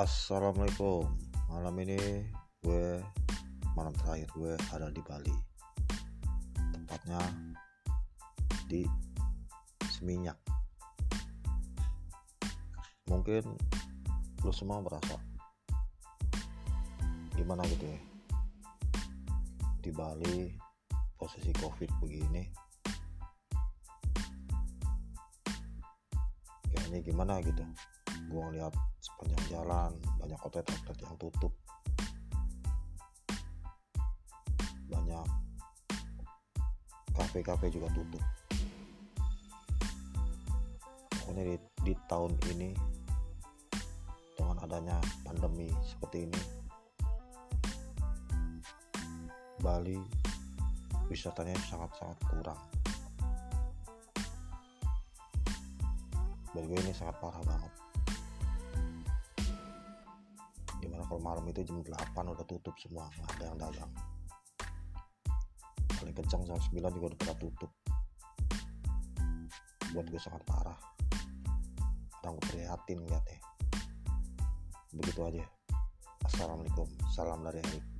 Assalamualaikum. Malam ini gue Malam terakhir gue ada di Bali. Tempatnya Di Seminyak. Mungkin Lu semua merasa Gimana gitu ya? Di Bali Posisi covid begini Kayaknya gimana gitu gue ngeliat sepanjang jalan banyak outlet-outlet yang tutup. Banyak kafe-kafe juga tutup. Pokoknya di, di tahun ini dengan adanya pandemi seperti ini Bali wisatanya sangat-sangat kurang. Bagi gue ini sangat parah banget kalau malam itu jam 8 udah tutup semua nggak ada yang dagang. Paling kencang jam 9 juga udah pada tutup. Buat gue sangat parah. Kadang gue prihatin liatnya begitu aja. Assalamualaikum. Salam dari Erik